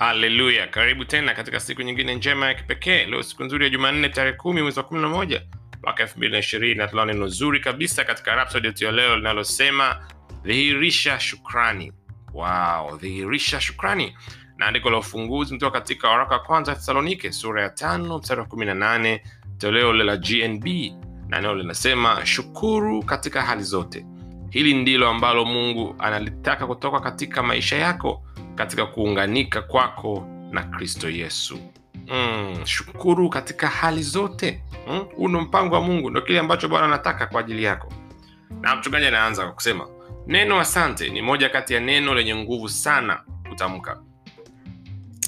haleluya karibu tena katika siku nyingine njema ya kipekee. Leo siku nzuri ya jumanne tarehe kumi mwezi wa kumi na moja mwaka elfu mbili na ishirini. Na tunao neno zuri kabisa katika rapsodi leo linalosema dhihirisha shukrani. Wow dhihirisha shukrani. Na andiko la ufunguzi mtoka katika waraka wa kwanza thesalonike sura ya tano mstari wa kumi na nane toleo la gnb na neno linasema shukuru katika hali zote. Hili ndilo ambalo mungu analitaka kutoka katika maisha yako katika kuunganika kwako na kristo yesu. Mm, shukuru katika hali zote. Mm, huu ndo mpango wa mungu ndo kile ambacho bwana anataka kwa ajili yako. Na mchungaji anaanza kwa kusema neno asante ni moja kati ya neno lenye nguvu sana kutamka.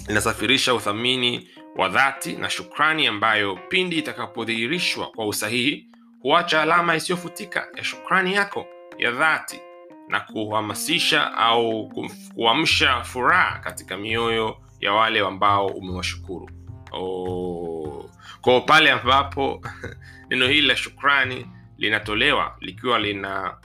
Linasafirisha uthamini wa dhati na shukrani ambayo pindi itakapodhihirishwa kwa usahihi huacha alama isiyofutika ya shukrani yako ya dhati na kuhamasisha au kuamsha furaha katika mioyo ya wale ambao umewashukuru oh. kwao pale ambapo neno hili la shukrani linatolewa likiwa lina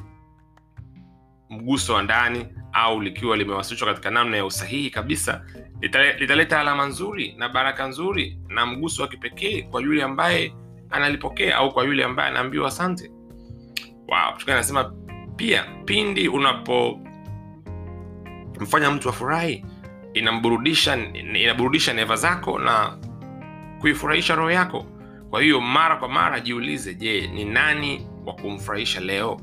mguso wa ndani au likiwa limewasilishwa katika namna ya usahihi kabisa litale- litaleta alama nzuri na baraka nzuri na mguso wa kipekee kwa yule ambaye analipokea au kwa yule ambaye anaambiwa asante wow. Pia pindi unapomfanya mtu afurahi inamburudisha inaburudisha neva zako na kuifurahisha roho yako. Kwa hiyo mara kwa mara jiulize je ni nani wa kumfurahisha leo?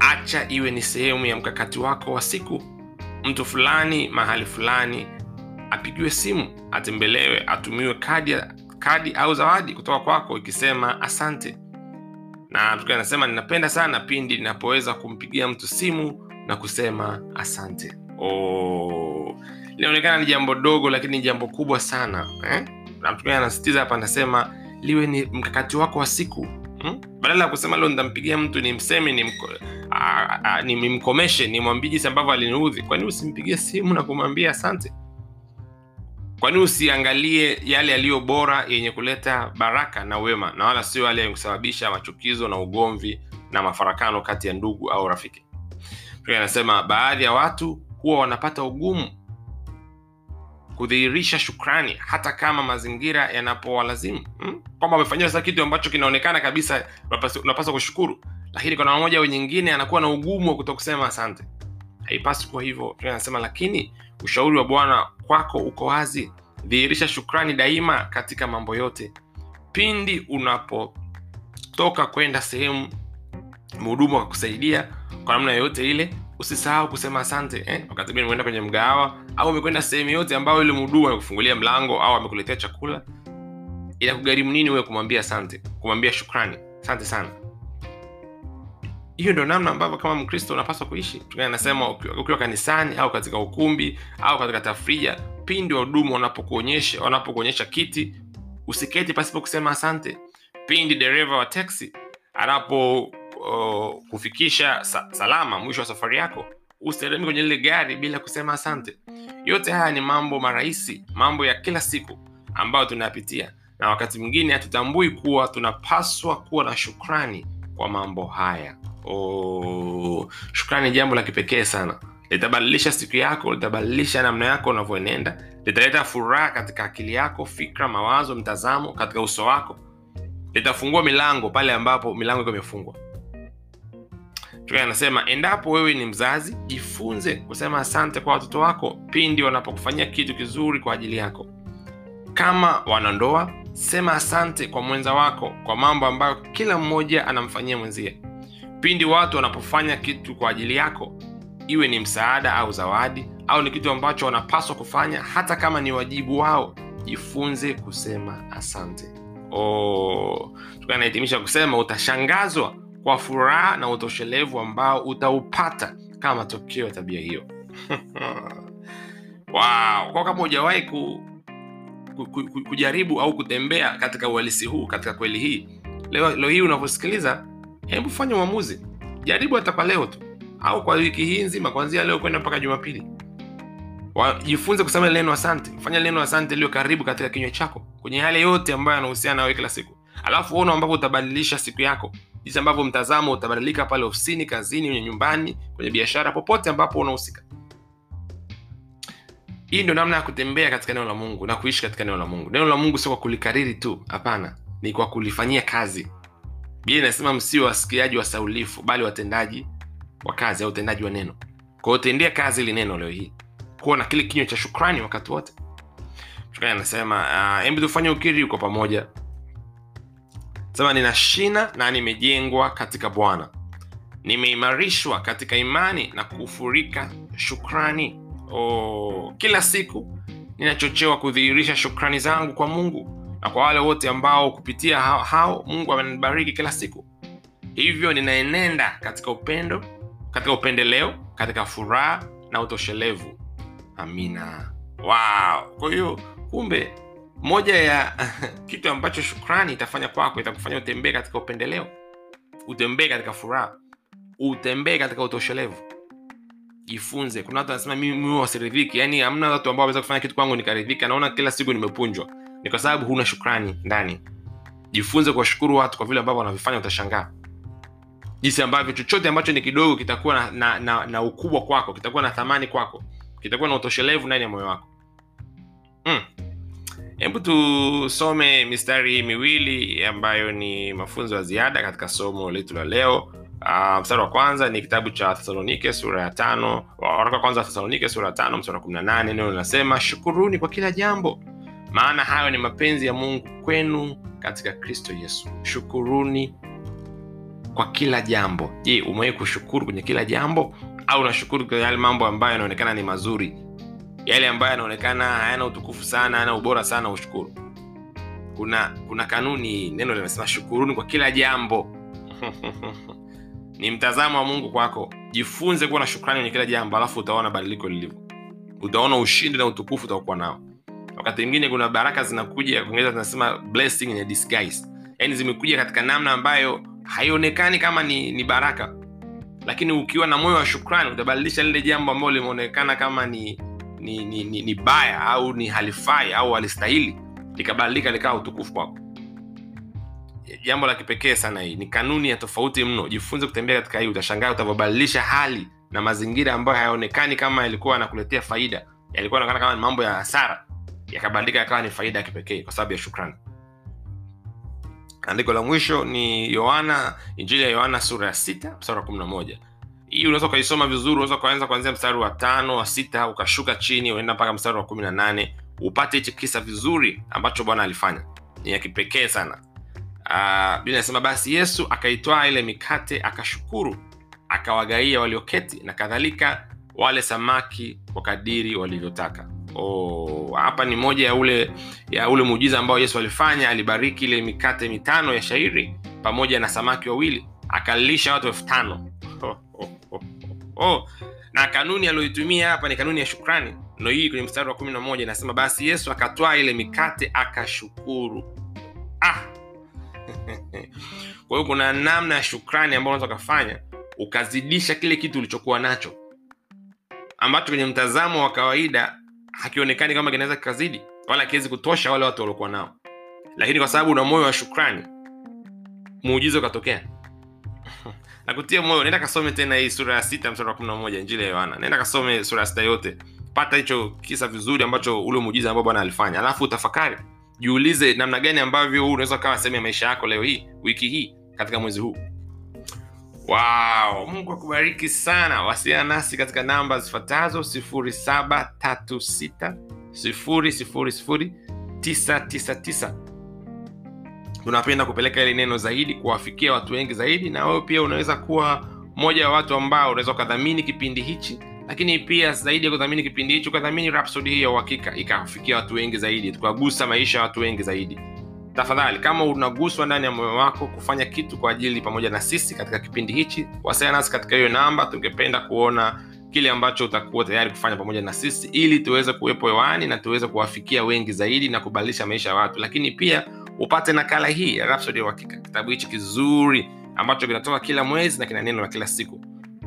Acha iwe ni sehemu ya mkakati wako wa siku. Mtu fulani mahali fulani apigiwe simu atembelewe atumiwe kadi, kadi au zawadi kutoka kwako ikisema asante na tukiwa anasema ninapenda sana pindi ninapoweza kumpigia mtu simu na kusema asante oh. linaonekana ni jambo dogo lakini ni jambo kubwa sana eh? na anasitiza hapa anasema liwe ni mkakati wako wa siku hmm? badala ya kusema leo nitampigia mtu nimseme nimko, nimkomeshe nimwambie jinsi ambavyo aliniudhi kwani usimpigie simu na kumwambia asante kwani usiangalie yale yaliyo bora yenye kuleta baraka na wema na wala sio yale yenye kusababisha machukizo na ugomvi na mafarakano kati ya ndugu au rafiki. Pia anasema baadhi ya watu huwa wanapata ugumu kudhihirisha shukrani hata kama mazingira yanapowalazimu. Hmm? kwamba wamefanyiwa sasa kitu ambacho kinaonekana kabisa unapaswa kushukuru. Lakini kwa namna moja au nyingine anakuwa na ugumu wa kuto kusema asante haipaswi kuwa hivyo. Anasema lakini ushauri wa bwana kwako uko wazi. Dhihirisha shukrani daima katika mambo yote. Pindi unapotoka kwenda sehemu mhudumu akakusaidia kwa namna yoyote ile usisahau kusema asante eh? wakati mwingine umeenda kwenye mgahawa au umekwenda sehemu yote ambayo ile mhudumu amekufungulia mlango au amekuletea chakula. Inakugharimu nini wewe kumwambia asante kumwambia shukrani? Asante sana hiyo ndio namna ambavyo kama mkristo unapaswa kuishi. Tukiwa anasema ukiwa kanisani au katika ukumbi au katika tafrija pindi wahudumu wanapokuonyesha wanapokuonyesha kiti usiketi pasipo kusema asante. Pindi dereva wa teksi anapo uh, kufikisha sa, salama mwisho wa safari yako usiteremke kwenye lile gari bila kusema asante. Yote haya ni mambo marahisi mambo ya kila siku ambayo tunayapitia. Na wakati mwingine hatutambui kuwa tunapaswa kuwa na shukrani kwa mambo haya oh, shukrani jambo la kipekee sana. Litabadilisha siku yako litabadilisha namna yako unavyoenenda litaleta furaha katika akili yako fikra mawazo mtazamo katika uso wako. Litafungua milango pale ambapo milango iko imefungwa. Anasema endapo wewe ni mzazi jifunze kusema asante kwa watoto wako pindi wanapokufanyia kitu kizuri kwa ajili yako. Kama wanandoa sema asante kwa mwenza wako kwa mambo ambayo kila mmoja anamfanyia mwenzie pindi watu wanapofanya kitu kwa ajili yako iwe ni msaada au zawadi au ni kitu ambacho wanapaswa kufanya hata kama ni wajibu wao jifunze kusema asante oh, tukiwa kusema utashangazwa kwa furaha na utoshelevu ambao utaupata kama matokeo ya tabia hiyo wow. kwa kama hujawahi ku, ku, ku, ku, kujaribu au kutembea katika uhalisi huu katika kweli hii leo, leo hii unavyosikiliza hebu fanya uamuzi. Jaribu hata kwa leo tu au kwa wiki hii nzima kuanzia leo kwenda mpaka jumapili. Wajifunze kusema neno asante. Fanya neno asante iliyo karibu katika kinywa chako kwenye yale yote ambayo yanahusiana nawe kila siku. Alafu uona ambavyo utabadilisha siku yako. Jinsi ambavyo mtazamo utabadilika pale ofisini kazini kwenye nyumbani kwenye biashara popote ambapo unahusika. Hii ndio namna ya kutembea katika neno la mungu na kuishi katika neno la mungu. Neno la mungu sio kwa kulikariri tu hapana. Ni kwa kulifanyia kazi biblia inasema msiwe wasikiaji wa saulifu bali watendaji wa kazi au utendaji wa neno. Kwa hiyo tendea kazi ili neno leo hii. Kuwa na kile kinywa cha shukrani wakati wote. Shukrani anasema hebu uh, tufanye ukiri kwa pamoja. Sema nina shina na nimejengwa katika bwana. Nimeimarishwa katika imani na kufurika shukrani. Oh, kila siku ninachochewa kudhihirisha shukrani zangu kwa mungu na kwa wale wote ambao kupitia hao, hao mungu amenibariki kila siku. Hivyo ninaenenda katika upendo katika upendeleo katika furaha na utoshelevu. Amina. Wow. kwa hiyo kumbe moja ya kitu ambacho shukrani itafanya kwako itakufanya utembee katika upendeleo utembee katika furaha utembee katika utoshelevu. Jifunze. Kuna watu wanasema mimi wasiridhiki yaani hamna watu ambao waweza kufanya kitu kwangu nikaridhika. Naona kila siku nimepunjwa ni kwa sababu huna shukrani ndani. Jifunze kuwashukuru watu kwa vile ambavyo wanavifanya utashangaa. Jinsi ambavyo chochote ambacho ni kidogo kitakuwa na, na, na, na ukubwa kwako kitakuwa na thamani kwako kitakuwa na utoshelevu ndani ya moyo wako. Hebu mm. tusome mistari miwili ambayo ni mafunzo ya ziada katika somo letu la leo. Uh, mstari wa kwanza ni kitabu cha thesalonike sura ya tano waraka kwanza wa thesalonike sura ya tano mstari wa kumi na nane neno linasema shukuruni kwa kila jambo maana hayo ni mapenzi ya mungu kwenu katika kristo yesu. Shukuruni kwa kila jambo. Je umewahi kushukuru kwenye kila jambo? Au unashukuru kwa yale mambo ambayo yanaonekana ni mazuri? Yale ambayo yanaonekana hayana utukufu sana hayana ubora sana ushukuru. Kuna kuna kanuni neno linasema shukuruni kwa kila jambo. Ni mtazamo wa mungu kwako. Jifunze kuwa na shukrani kwenye kila jambo alafu utaona badiliko lilivyo. Utaona ushindi na utukufu utakuwa nao wakati mwingine kuna baraka zinakuja tunasema blessing in disguise. Yaani zimekuja katika namna ambayo haionekani kama ni, ni baraka. Lakini ukiwa na moyo wa shukrani utabadilisha lile jambo ambalo limeonekana kama ni ni, ni, ni ni baya au ni halifai au halistahili likabadilika likawa utukufu kwako. Jambo la kipekee sana hii ni kanuni ya tofauti mno. Jifunze kutembea katika hii utashangaa utavyobadilisha hali na mazingira ambayo hayaonekani kama yalikuwa yanakuletea faida. Yalikuwa yanaonekana kama ni mambo ya hasara yakabadilika yakawa ni faida ya kipekee kwa sababu ya shukrani. Andiko la mwisho ni yohana injili ya yohana sura ya sita mstari wa kumi na moja. Hii unaweza ukaisoma vizuri unaweza ukaanza kuanzia mstari wa tano wa sita ukashuka chini unaenda mpaka mstari wa kumi na nane upate hichi kisa vizuri ambacho bwana alifanya. Ni ya kipekee sana. Uh, biblia inasema basi yesu akaitwaa ile mikate akashukuru akawagaia walioketi na kadhalika wale samaki kwa kadiri walivyotaka oh, hapa ni moja ya ule ya ule muujiza ambao yesu alifanya. Alibariki ile mikate mitano ya shairi pamoja na samaki wawili akalisha watu elfu tano. Na kanuni aliyoitumia hapa ni kanuni ya shukrani. Ndo hii kwenye mstari wa kumi na moja inasema basi yesu akatwaa ile mikate akashukuru. Ah! Kwa hiyo kuna namna ya shukrani ambayo unaweza ukafanya ukazidisha kile kitu ulichokuwa nacho ambacho kwenye mtazamo wa kawaida hakionekani kama kinaweza kikazidi wala akiwezi kutosha wale watu waliokuwa nao. Lakini kwa sababu una moyo wa shukrani muujiza ukatokea. Nakutia moyo nenda kasome tena hii sura ya sita mstari wa kumi na moja injili ya yohana. Nenda kasome sura ya sita yote. Pata hicho kisa vizuri ambacho ule muujiza ambao bwana alifanya. Alafu utafakari jiulize namna gani ambavyo huu unaweza ukawa sehemu ya maisha yako leo hii wiki hii katika mwezi huu wow mungu akubariki sana. Wasiliana nasi katika namba zifuatazo 0736 999 tunapenda kupeleka ile neno zaidi kuwafikia watu wengi zaidi na wewe pia unaweza kuwa mmoja wa watu ambao unaweza ukadhamini kipindi hichi lakini pia zaidi ya kudhamini kipindi hichi ukadhamini rapsodi hii ya uhakika ikafikia watu wengi zaidi tukagusa maisha ya watu wengi zaidi tafadhali kama unaguswa ndani ya moyo wako kufanya kitu kwa ajili pamoja na sisi katika kipindi hichi wasiliana nasi katika hiyo namba tungependa kuona kile ambacho utakuwa tayari kufanya pamoja na sisi ili tuweze kuwepo hewani na tuweze kuwafikia wengi zaidi na kubadilisha maisha ya watu lakini pia upate nakala hii ya Rhapsody ya Uhakika, kitabu hichi kizuri ambacho kinatoka kila mwezi na kina neno la kila siku.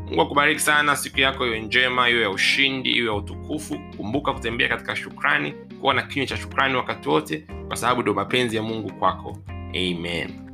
Mungu akubariki sana, siku yako iwe njema, iwe ya ushindi, iwe ya utukufu. Kumbuka kutembea katika shukrani, kuwa na kinywa cha shukrani wakati wote, kwa sababu ndio mapenzi ya Mungu kwako. Amen.